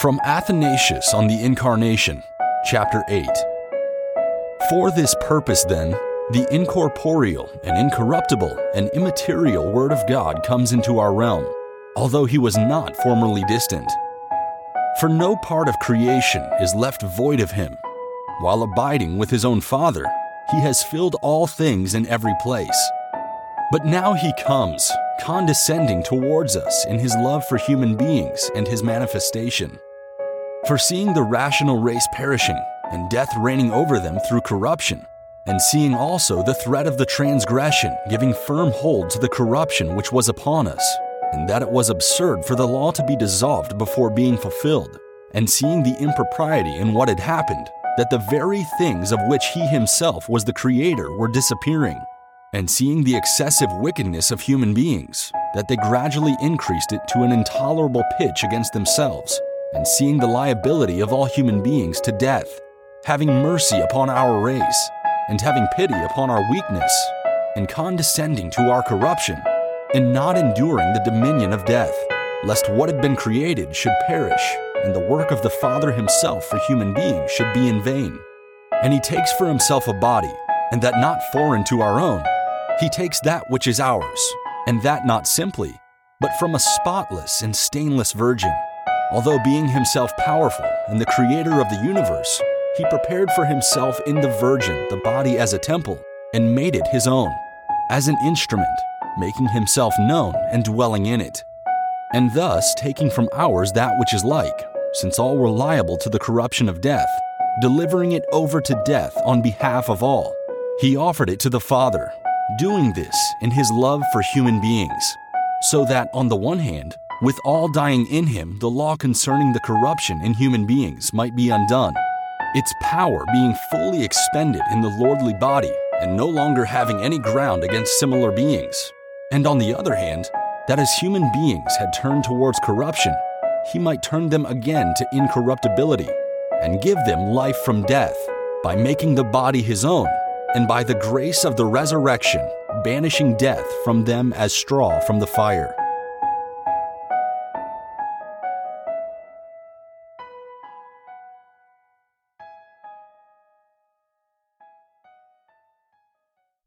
From Athanasius on the Incarnation, Chapter 8. For this purpose, then, the incorporeal and incorruptible and immaterial Word of God comes into our realm, although he was not formerly distant. For no part of creation is left void of him. While abiding with his own Father, he has filled all things in every place. But now he comes, condescending towards us in his love for human beings and his manifestation. For seeing the rational race perishing, and death reigning over them through corruption, and seeing also the threat of the transgression giving firm hold to the corruption which was upon us, and that it was absurd for the law to be dissolved before being fulfilled, and seeing the impropriety in what had happened, that the very things of which he himself was the creator were disappearing, and seeing the excessive wickedness of human beings, that they gradually increased it to an intolerable pitch against themselves, and seeing the liability of all human beings to death, having mercy upon our race, and having pity upon our weakness, and condescending to our corruption, and not enduring the dominion of death, lest what had been created should perish, and the work of the Father himself for human beings should be in vain. And he takes for himself a body, and that not foreign to our own. He takes that which is ours, and that not simply, but from a spotless and stainless virgin. Although being himself powerful and the creator of the universe, he prepared for himself in the Virgin the body as a temple and made it his own, as an instrument, making himself known and dwelling in it. And thus taking from ours that which is like, since all were liable to the corruption of death, delivering it over to death on behalf of all, he offered it to the Father, doing this in his love for human beings, so that on the one hand, with all dying in him, the law concerning the corruption in human beings might be undone its power being fully expended in the lordly body and no longer having any ground against similar beings. And on the other hand, that as human beings had turned towards corruption, he might turn them again to incorruptibility and give them life from death by making the body his own, and by the grace of the resurrection, banishing death from them as straw from the fire.